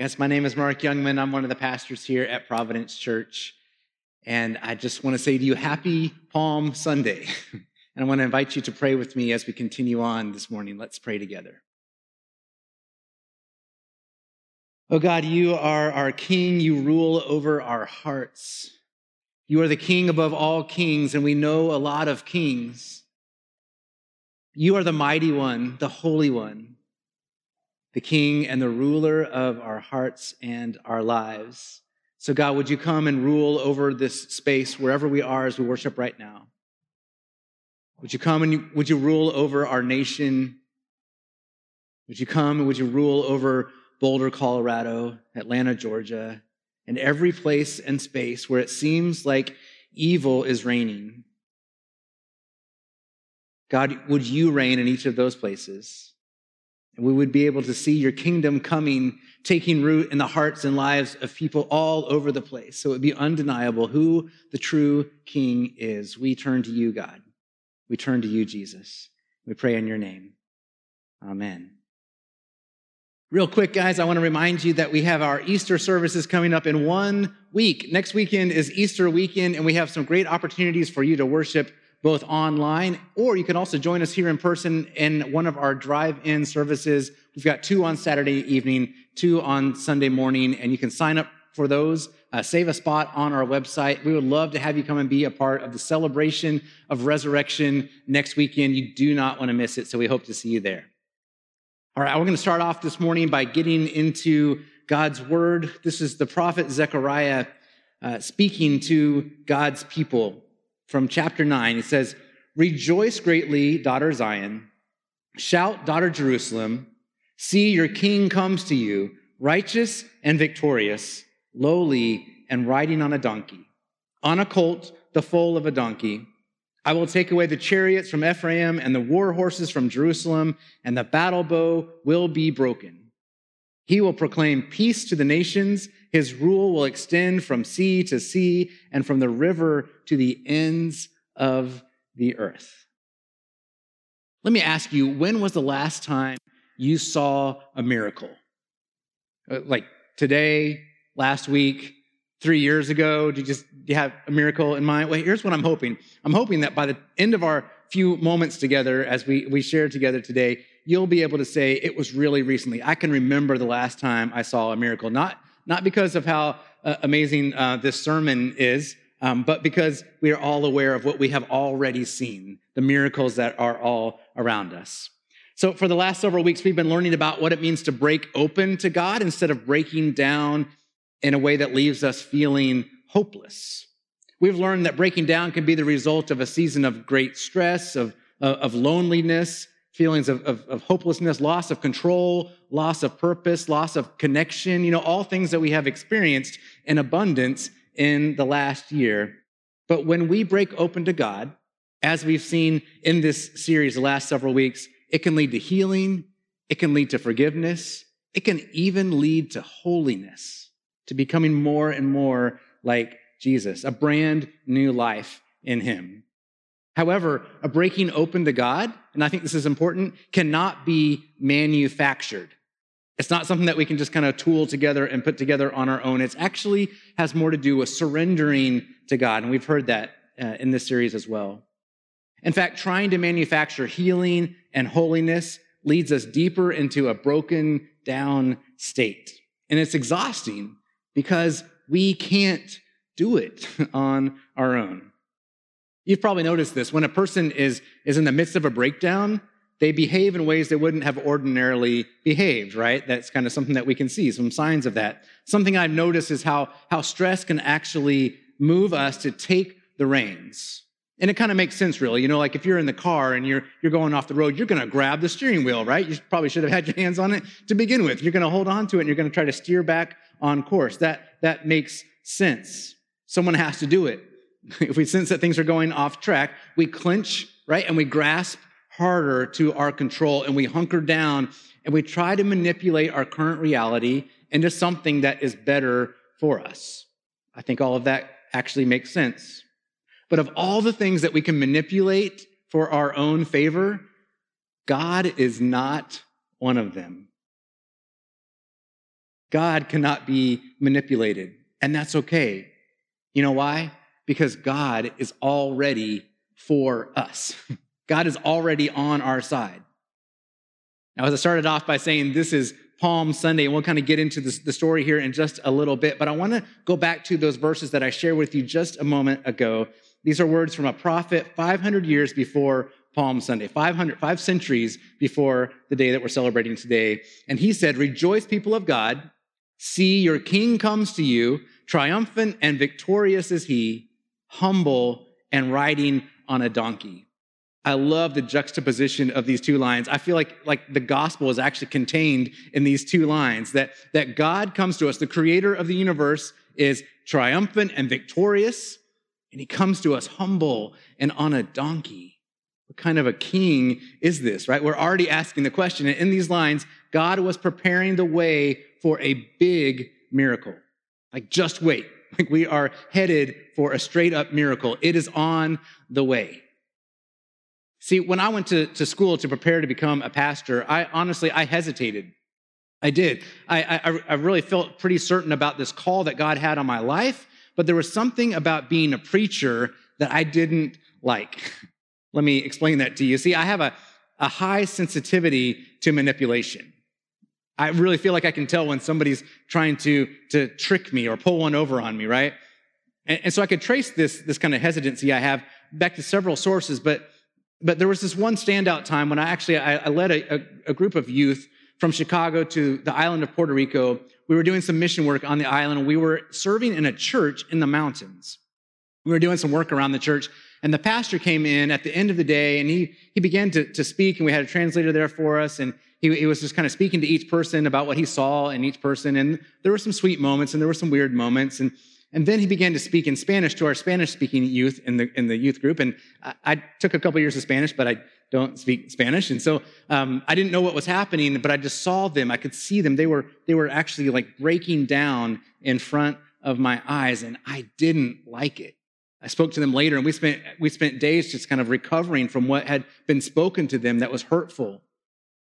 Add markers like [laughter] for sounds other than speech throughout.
Yes, my name is Mark Youngman. I'm one of the pastors here at Providence Church. And I just want to say to you, happy Palm Sunday. [laughs] and I want to invite you to pray with me as we continue on this morning. Let's pray together. Oh God, you are our King. You rule over our hearts. You are the King above all kings, and we know a lot of kings. You are the mighty one, the holy one the King and the ruler of our hearts and our lives. So, God, would you come and rule over this space wherever we are as we worship right now? Would you come and would you rule over our nation? Would you come and would you rule over Boulder, Colorado, Atlanta, Georgia, and every place and space where it seems like evil is reigning? God, would you reign in each of those places? And we would be able to see your kingdom coming, taking root in the hearts and lives of people all over the place. So it would be undeniable who the true king is. We turn to you, God. We turn to you, Jesus. We pray in your name. Amen. Real quick, guys, I want to remind you that we have our Easter services coming up in one week. Next weekend is Easter weekend, and we have some great opportunities for you to worship both online, or you can also join us here in person in one of our drive-in services. We've got two on Saturday evening, two on Sunday morning, and you can sign up for those. Uh, save a spot on our website. We would love to have you come and be a part of the celebration of resurrection next weekend. You do not want to miss it, so we hope to see you there. All right, we're going to start off this morning by getting into God's word. This is the prophet Zechariah uh, speaking to God's people from chapter 9. It says, Rejoice greatly, daughter Zion. Shout, daughter Jerusalem. See, your king comes to you, righteous and victorious, lowly and riding on a donkey, on a colt, the foal of a donkey. I will take away the chariots from Ephraim and the war horses from Jerusalem, and the battle bow will be broken. He will proclaim peace to the nations his rule will extend from sea to sea and from the river to the ends of the earth. Let me ask you, when was the last time you saw a miracle? Uh, like today, last week, three years ago? Did you just do you have a miracle in mind? Well, here's what I'm hoping. I'm hoping that by the end of our few moments together, as we, we share together today, you'll be able to say, it was really recently. I can remember the last time I saw a miracle. Not not because of how uh, amazing uh, this sermon is, um, but because we are all aware of what we have already seen, the miracles that are all around us. So, for the last several weeks, we've been learning about what it means to break open to God instead of breaking down in a way that leaves us feeling hopeless. We've learned that breaking down can be the result of a season of great stress, of, of loneliness, feelings of, of, of, hopelessness, loss of control, loss of purpose, loss of connection, you know, all things that we have experienced in abundance in the last year. But when we break open to God, as we've seen in this series the last several weeks, it can lead to healing, it can lead to forgiveness, it can even lead to holiness, to becoming more and more like Jesus, a brand new life in Him. However, a breaking open to God, and I think this is important, cannot be manufactured. It's not something that we can just kind of tool together and put together on our own. It actually has more to do with surrendering to God, and we've heard that uh, in this series as well. In fact, trying to manufacture healing and holiness leads us deeper into a broken down state. And it's exhausting because we can't do it [laughs] on our own. You've probably noticed this. When a person is, is in the midst of a breakdown, they behave in ways they wouldn't have ordinarily behaved, right? That's kind of something that we can see, some signs of that. Something I've noticed is how, how stress can actually move us to take the reins. And it kind of makes sense, really. You know, like if you're in the car and you're, you're going off the road, you're going to grab the steering wheel, right? You probably should have had your hands on it to begin with. You're going to hold on to it and you're going to try to steer back on course. That, that makes sense. Someone has to do it. [laughs] if we sense that things are going off track, we clench, right? And we grasp harder to our control and we hunker down and we try to manipulate our current reality into something that is better for us. I think all of that actually makes sense. But of all the things that we can manipulate for our own favor, God is not one of them. God cannot be manipulated, and that's okay. You know why? Because God is already for us. [laughs] God is already on our side. Now, as I started off by saying this is Palm Sunday, and we'll kind of get into this, the story here in just a little bit, but I want to go back to those verses that I shared with you just a moment ago. These are words from a prophet 500 years before Palm Sunday, 500, five centuries before the day that we're celebrating today. And he said, Rejoice, people of God. See, your king comes to you. Triumphant and victorious is he, humble and riding on a donkey. I love the juxtaposition of these two lines. I feel like, like the gospel is actually contained in these two lines that, that God comes to us, the creator of the universe is triumphant and victorious, and he comes to us humble and on a donkey. What kind of a king is this, right? We're already asking the question. And in these lines, God was preparing the way for a big miracle. Like, just wait. [laughs] Like, we are headed for a straight up miracle. It is on the way. See, when I went to, to school to prepare to become a pastor, I honestly, I hesitated. I did. I, I, I really felt pretty certain about this call that God had on my life, but there was something about being a preacher that I didn't like. [laughs] Let me explain that to you. See, I have a, a high sensitivity to manipulation. I really feel like I can tell when somebody's trying to, to trick me or pull one over on me, right? And, and so I could trace this, this kind of hesitancy I have back to several sources, but but there was this one standout time when I actually I, I led a, a, a group of youth from Chicago to the island of Puerto Rico. We were doing some mission work on the island, and we were serving in a church in the mountains. We were doing some work around the church, and the pastor came in at the end of the day, and he he began to, to speak, and we had a translator there for us, and he, he was just kind of speaking to each person about what he saw in each person, and there were some sweet moments, and there were some weird moments, and and then he began to speak in Spanish to our Spanish speaking youth in the, in the youth group. And I, I took a couple years of Spanish, but I don't speak Spanish. And so um, I didn't know what was happening, but I just saw them. I could see them. They were, they were actually like breaking down in front of my eyes, and I didn't like it. I spoke to them later, and we spent, we spent days just kind of recovering from what had been spoken to them that was hurtful.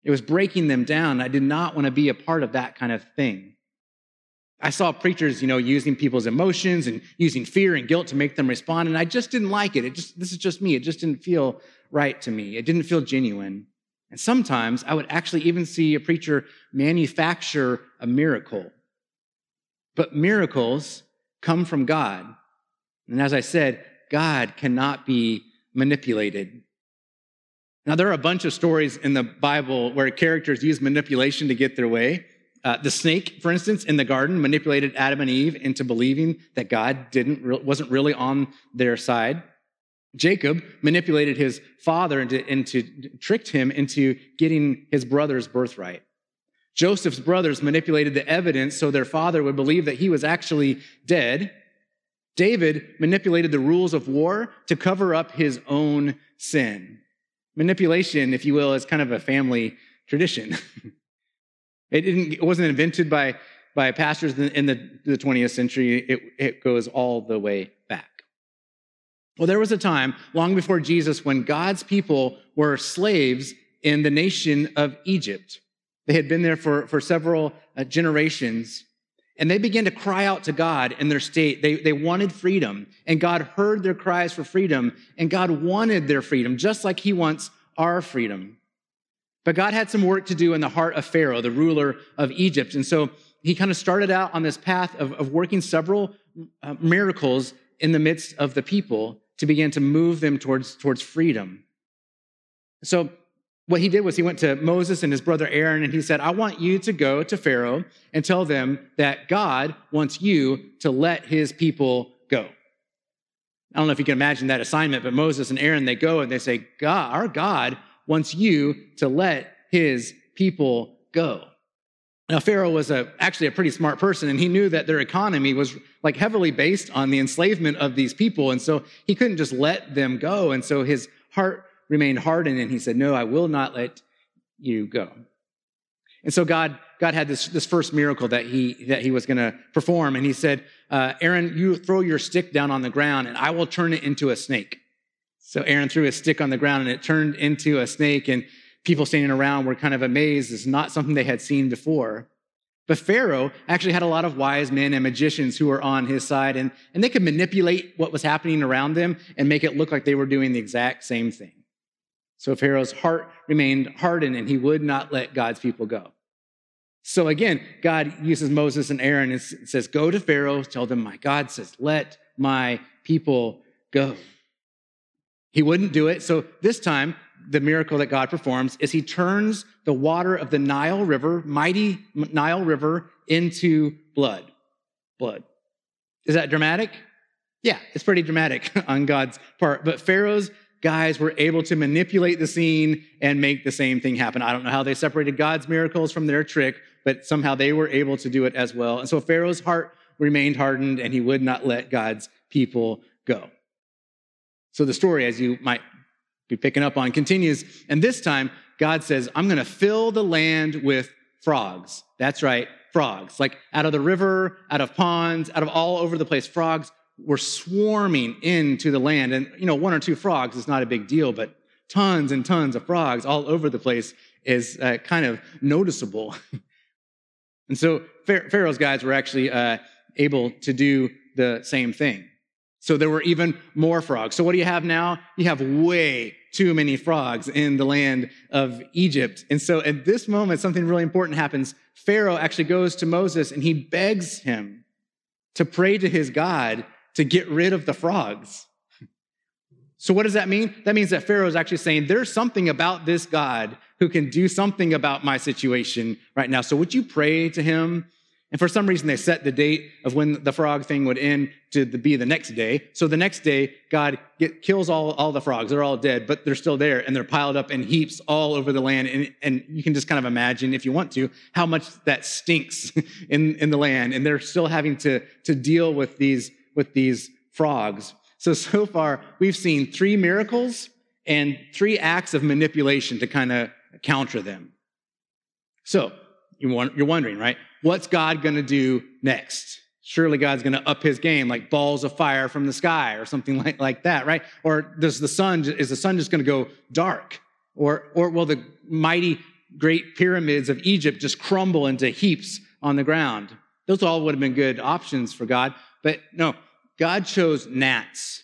It was breaking them down. I did not want to be a part of that kind of thing. I saw preachers, you know, using people's emotions and using fear and guilt to make them respond, and I just didn't like it. It just this is just me. It just didn't feel right to me. It didn't feel genuine. And sometimes I would actually even see a preacher manufacture a miracle. But miracles come from God. And as I said, God cannot be manipulated. Now, there are a bunch of stories in the Bible where characters use manipulation to get their way. Uh, the snake, for instance, in the garden, manipulated Adam and Eve into believing that God didn't re- wasn't really on their side. Jacob manipulated his father into, into tricked him into getting his brother's birthright. Joseph's brothers manipulated the evidence so their father would believe that he was actually dead. David manipulated the rules of war to cover up his own sin. Manipulation, if you will, is kind of a family tradition. [laughs] It, didn't, it wasn't invented by, by pastors in the, the 20th century, it, it goes all the way back. Well, there was a time long before Jesus when God's people were slaves in the nation of Egypt. They had been there for, for several uh, generations. And they began to cry out to God in their state. They, they wanted freedom. And God heard their cries for freedom. And God wanted their freedom, just like He wants our freedom. But God had some work to do in the heart of Pharaoh, the ruler of Egypt. And so he kind of started out on this path of, of working several uh, miracles in the midst of the people to begin to move them towards, towards freedom. So what he did was he went to Moses and his brother Aaron and he said, I want you to go to Pharaoh and tell them that God wants you to let his people go. I don't know if you can imagine that assignment, but Moses and Aaron, they go and they say, God, our God wants you to let his people go. Now, Pharaoh was a, actually a pretty smart person, and he knew that their economy was like heavily based on the enslavement of these people. And so he couldn't just let them go. And so his heart remained hardened, and he said, No, I will not let you go. And so God, God had this, this first miracle that he, that he was going to perform. And he said, uh, Aaron, you throw your stick down on the ground, and I will turn it into a snake. So Aaron threw a stick on the ground and it turned into a snake, and people standing around were kind of amazed. It's not something they had seen before. But Pharaoh actually had a lot of wise men and magicians who were on his side, and, and they could manipulate what was happening around them and make it look like they were doing the exact same thing. So Pharaoh's heart remained hardened, and he would not let God's people go. So again, God uses Moses and Aaron and says, Go to Pharaoh, tell them, My God says, let my people go. He wouldn't do it. So this time, the miracle that God performs is he turns the water of the Nile River, mighty Nile River, into blood. Blood. Is that dramatic? Yeah, it's pretty dramatic [laughs] on God's part. But Pharaoh's guys were able to manipulate the scene and make the same thing happen. I don't know how they separated God's miracles from their trick, but somehow they were able to do it as well. And so Pharaoh's heart remained hardened and he would not let God's people go. So the story, as you might be picking up on, continues. And this time, God says, I'm going to fill the land with frogs. That's right, frogs. Like out of the river, out of ponds, out of all over the place, frogs were swarming into the land. And, you know, one or two frogs is not a big deal, but tons and tons of frogs all over the place is uh, kind of noticeable. [laughs] and so Pharaoh's guys were actually uh, able to do the same thing. So there were even more frogs. So what do you have now? You have way too many frogs in the land of Egypt. And so at this moment, something really important happens. Pharaoh actually goes to Moses and he begs him to pray to his God to get rid of the frogs. So what does that mean? That means that Pharaoh is actually saying, there's something about this God who can do something about my situation right now. So would you pray to him and for some reason, they set the date of when the frog thing would end to be the next day. So the next day, God get, kills all, all the frogs. They're all dead, but they're still there and they're piled up in heaps all over the land. And, and you can just kind of imagine, if you want to, how much that stinks [laughs] in, in the land. And they're still having to, to deal with these, with these frogs. So, so far, we've seen three miracles and three acts of manipulation to kind of counter them. So, you're wondering, right? What's God going to do next? Surely God's going to up his game, like balls of fire from the sky or something [laughs] like, like that, right? Or does the sun, is the sun just going to go dark? Or, or will the mighty great pyramids of Egypt just crumble into heaps on the ground? Those all would have been good options for God. But no, God chose gnats.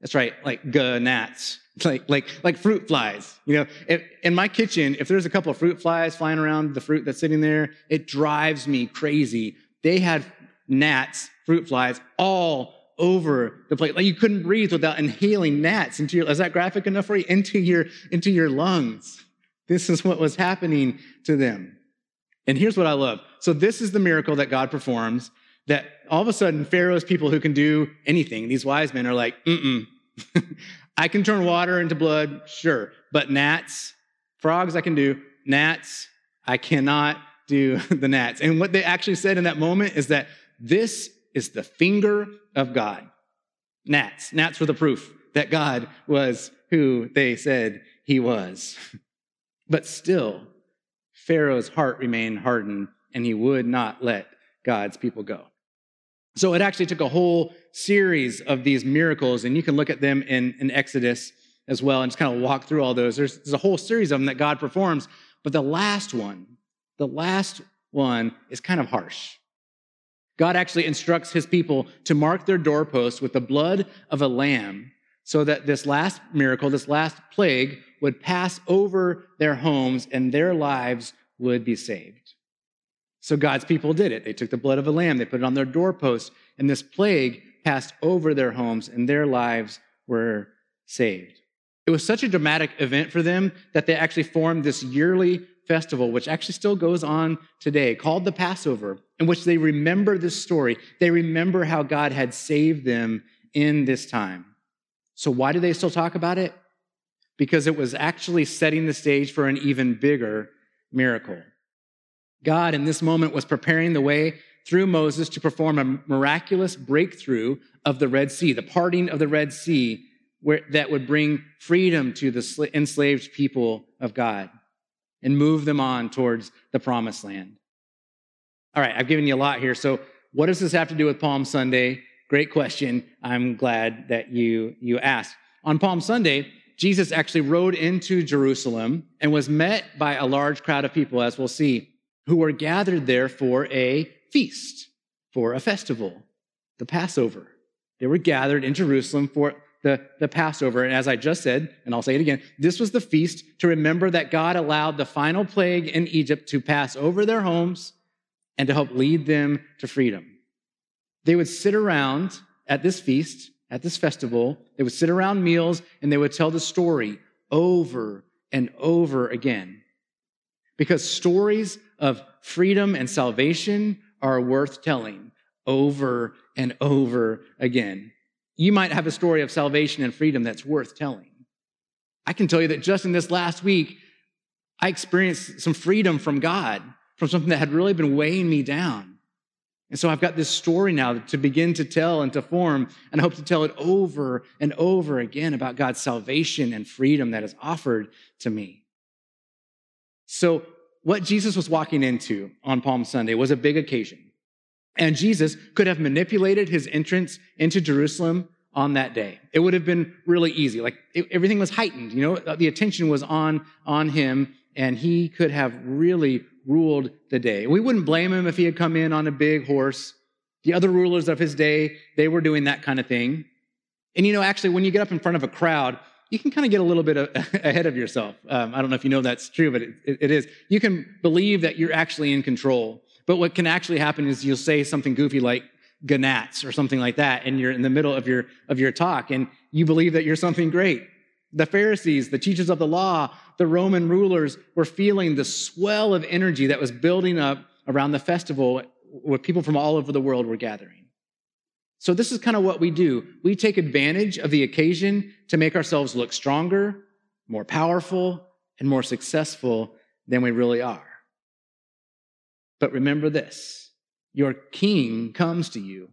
That's right, like gnats. [laughs] Like like like fruit flies you know? If, in my kitchen if there's a couple of fruit flies flying around the fruit that's sitting there it drives me crazy. They had gnats fruit flies all over the place. Like you couldn't breathe without inhaling gnats into your is that graphic enough for you? Into your into your lungs. This is what was happening to them. And here's what i love. So this is the miracle that god performs that all of a sudden pharaoh's people who can do anything these wise men are like mm-mm [laughs] I can turn water into blood, sure, but gnats, frogs, I can do. Gnats, I cannot do [laughs] the gnats. And what they actually said in that moment is that this is the finger of God. Gnats. Gnats were the proof that God was who they said he was. [laughs] But still, Pharaoh's heart remained hardened and he would not let God's people go. So it actually took a whole series of these miracles, and you can look at them in, in Exodus as well and just kind of walk through all those. There's, there's a whole series of them that God performs, but the last one, the last one is kind of harsh. God actually instructs his people to mark their doorposts with the blood of a lamb so that this last miracle, this last plague, would pass over their homes and their lives would be saved. So God's people did it. They took the blood of a lamb, they put it on their doorposts, and this plague passed over their homes, and their lives were saved. It was such a dramatic event for them that they actually formed this yearly festival, which actually still goes on today, called the Passover, in which they remember this story. They remember how God had saved them in this time. So, why do they still talk about it? Because it was actually setting the stage for an even bigger miracle. God, in this moment, was preparing the way through Moses to perform a miraculous breakthrough of the Red Sea, the parting of the Red Sea, where, that would bring freedom to the enslaved people of God and move them on towards the promised land. All right, I've given you a lot here. So, what does this have to do with Palm Sunday? Great question. I'm glad that you, you asked. On Palm Sunday, Jesus actually rode into Jerusalem and was met by a large crowd of people, as we'll see. Who were gathered there for a feast, for a festival, the Passover. They were gathered in Jerusalem for the, the Passover. And as I just said, and I'll say it again, this was the feast to remember that God allowed the final plague in Egypt to pass over their homes and to help lead them to freedom. They would sit around at this feast, at this festival, they would sit around meals and they would tell the story over and over again. Because stories of freedom and salvation are worth telling over and over again. You might have a story of salvation and freedom that's worth telling. I can tell you that just in this last week, I experienced some freedom from God, from something that had really been weighing me down. And so I've got this story now to begin to tell and to form, and I hope to tell it over and over again about God's salvation and freedom that is offered to me. So, what Jesus was walking into on Palm Sunday was a big occasion. And Jesus could have manipulated his entrance into Jerusalem on that day. It would have been really easy. Like it, everything was heightened, you know, the attention was on, on him and he could have really ruled the day. We wouldn't blame him if he had come in on a big horse. The other rulers of his day, they were doing that kind of thing. And you know, actually, when you get up in front of a crowd, you can kind of get a little bit [laughs] ahead of yourself. Um, I don't know if you know that's true, but it, it is. You can believe that you're actually in control. But what can actually happen is you'll say something goofy like gnats or something like that, and you're in the middle of your, of your talk, and you believe that you're something great. The Pharisees, the teachers of the law, the Roman rulers were feeling the swell of energy that was building up around the festival where people from all over the world were gathering. So, this is kind of what we do. We take advantage of the occasion to make ourselves look stronger, more powerful, and more successful than we really are. But remember this your king comes to you,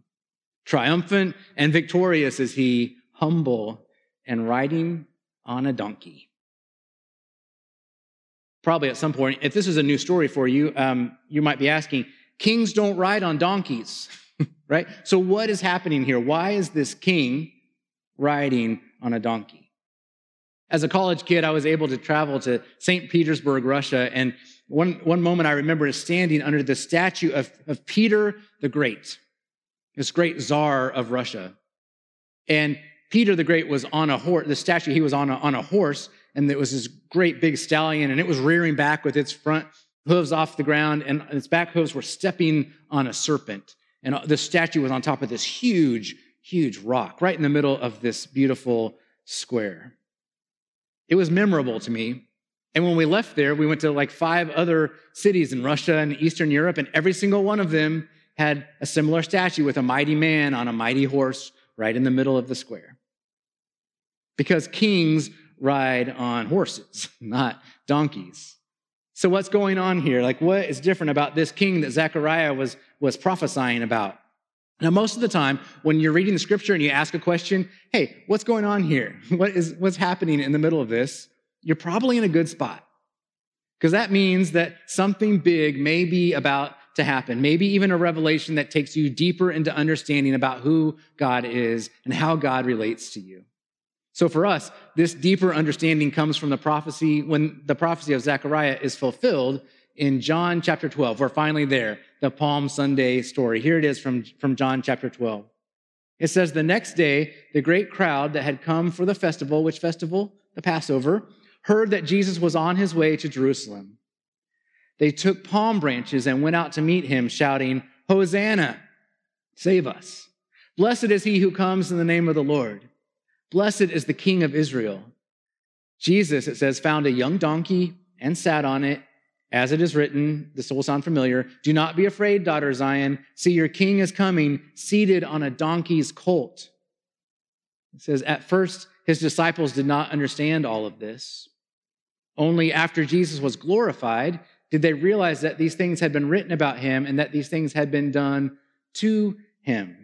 triumphant and victorious is he, humble and riding on a donkey. Probably at some point, if this is a new story for you, um, you might be asking, kings don't ride on donkeys, [laughs] right? So, what is happening here? Why is this king riding on a donkey? As a college kid, I was able to travel to St. Petersburg, Russia, and one, one moment I remember is standing under the statue of, of Peter the Great, this great czar of Russia. And Peter the Great was on a horse, the statue, he was on a, on a horse, and there was this great big stallion, and it was rearing back with its front hooves off the ground, and its back hooves were stepping on a serpent. And the statue was on top of this huge, huge rock, right in the middle of this beautiful square. It was memorable to me and when we left there, we went to like five other cities in Russia and Eastern Europe, and every single one of them had a similar statue with a mighty man on a mighty horse right in the middle of the square. Because kings ride on horses, [laughs] not donkeys. So, what's going on here? Like, what is different about this king that Zechariah was, was prophesying about? Now, most of the time, when you're reading the scripture and you ask a question, hey, what's going on here? [laughs] What is, what's happening in the middle of this? you're probably in a good spot. Because that means that something big may be about to happen, maybe even a revelation that takes you deeper into understanding about who God is and how God relates to you. So for us, this deeper understanding comes from the prophecy when the prophecy of Zechariah is fulfilled in John chapter 12. We're finally there, the Palm Sunday story. Here it is from, from John chapter 12. It says, The next day, the great crowd that had come for the festival, which festival? The Passover, heard that Jesus was on his way to Jerusalem. They took palm branches and went out to meet him, shouting, Hosanna, save us. Blessed is he who comes in the name of the Lord. Blessed is the King of Israel. Jesus, it says, found a young donkey and sat on it. As it is written, this will sound familiar. Do not be afraid, daughter Zion. See, your king is coming, seated on a donkey's colt. It says, at first, his disciples did not understand all of this. Only after Jesus was glorified did they realize that these things had been written about him and that these things had been done to him.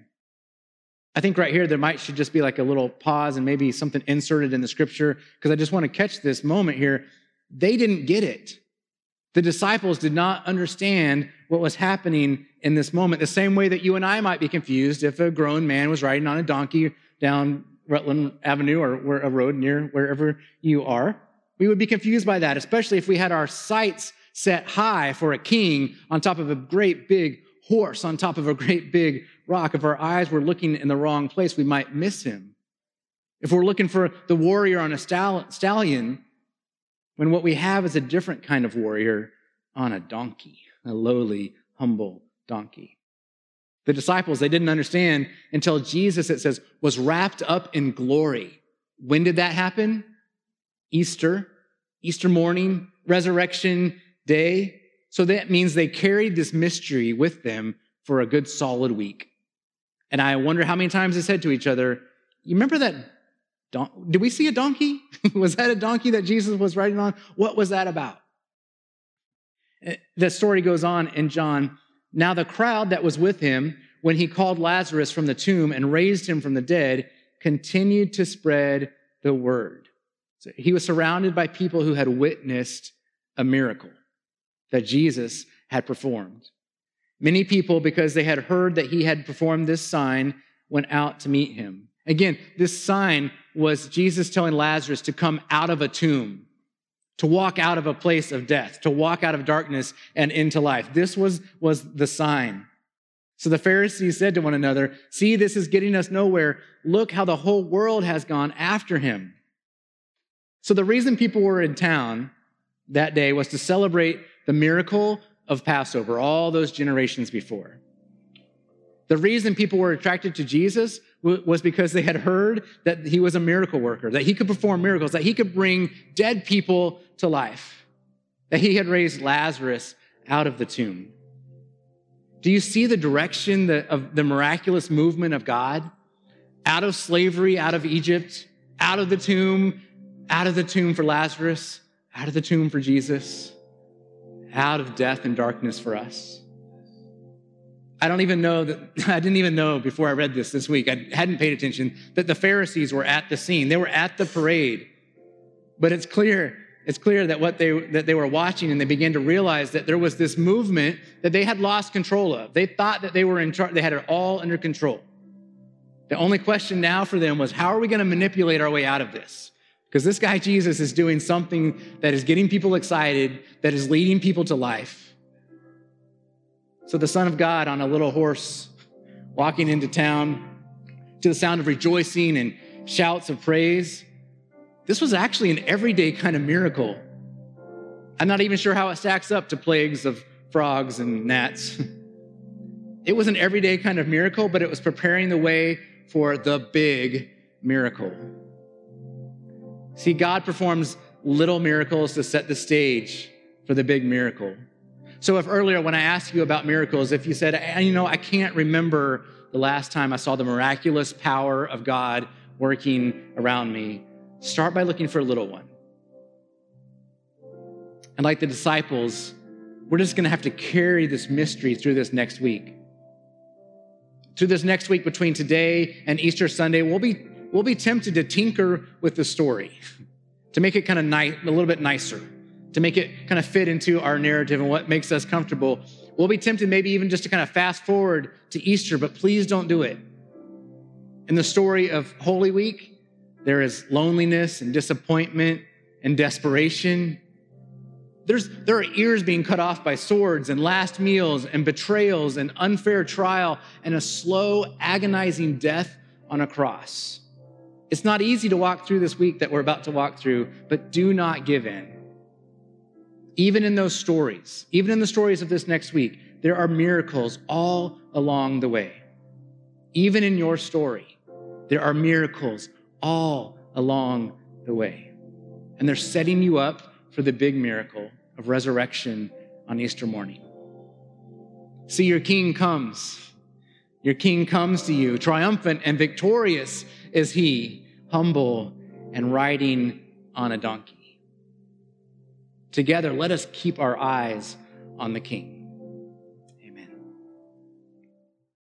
I think right here there might should just be like a little pause and maybe something inserted in the scripture because I just want to catch this moment here. They didn't get it. The disciples did not understand what was happening in this moment, the same way that you and I might be confused if a grown man was riding on a donkey down Rutland Avenue or a road near wherever you are we would be confused by that, especially if we had our sights set high for a king on top of a great big horse, on top of a great big rock. If our eyes were looking in the wrong place, we might miss him. If we're looking for the warrior on a stallion, when what we have is a different kind of warrior on a donkey, a lowly, humble donkey. The disciples, they didn't understand until Jesus, it says, was wrapped up in glory. When did that happen? Easter, Easter morning, resurrection day. So that means they carried this mystery with them for a good solid week. And I wonder how many times they said to each other, You remember that? Don- Did we see a donkey? [laughs] was that a donkey that Jesus was riding on? What was that about? Eh, the story goes on in John. Now, the crowd that was with him when he called Lazarus from the tomb and raised him from the dead continued to spread the word. So he was surrounded by people who had witnessed a miracle that Jesus had performed. Many people, because they had heard that he had performed this sign, went out to meet him. Again, this sign was Jesus telling Lazarus to come out of a tomb, to walk out of a place of death, to walk out of darkness and into life. This was, was the sign. So the Pharisees said to one another, See, this is getting us nowhere. Look how the whole world has gone after him. So the reason people were in town that day was to celebrate the miracle of Passover all those generations before. The reason people were attracted to Jesus was because they had heard that he was a miracle worker, that he could perform miracles, that he could bring dead people to life, that he had raised Lazarus out of the tomb. Do you see the direction of the miraculous movement of God? Out of slavery, out of Egypt, out of the tomb, out of the tomb for Lazarus, out of the tomb for Jesus, out of death and darkness for us. I don't even know that, [laughs] I didn't even know before I read this this week, I hadn't paid attention, that the Pharisees were at the scene. They were at the parade. But it's clear it's clear that what they that they were watching and they began to realize that there was this movement that they had lost control of. They thought that they were in charge, they had it all under control. The only question now for them was how are we going to manipulate our way out of this? Because this guy Jesus is doing something that is getting people excited, that is leading people to life. So the Son of God on a little horse walking into town to the sound of rejoicing and shouts of praise this was actually an everyday kind of miracle. I'm not even sure how it stacks up to plagues of frogs and gnats. [laughs] It was an everyday kind of miracle, but it was preparing the way for the big miracle. See, God performs little miracles to set the stage for the big miracle. So, if earlier when I asked you about miracles, if you said, you know, I can't remember the last time I saw the miraculous power of God working around me, Start by looking for a little one. And like the disciples, we're just going to have to carry this mystery through this next week. Through this next week between today and Easter Sunday, we'll be, we'll be tempted to tinker with the story, to make it kind of nice, a little bit nicer, to make it kind of fit into our narrative and what makes us comfortable. We'll be tempted maybe even just to kind of fast forward to Easter, but please don't do it. In the story of Holy Week, there is loneliness and disappointment and desperation. There's, there are ears being cut off by swords and last meals and betrayals and unfair trial and a slow, agonizing death on a cross. It's not easy to walk through this week that we're about to walk through, but do not give in. Even in those stories, even in the stories of this next week, there are miracles all along the way. Even in your story, there are miracles all along the way. And they're setting you up for the big miracle of resurrection on Easter morning. See, your king comes. Your king comes to you. Triumphant and victorious is he, humble and riding on a donkey. Together, let us keep our eyes on the king.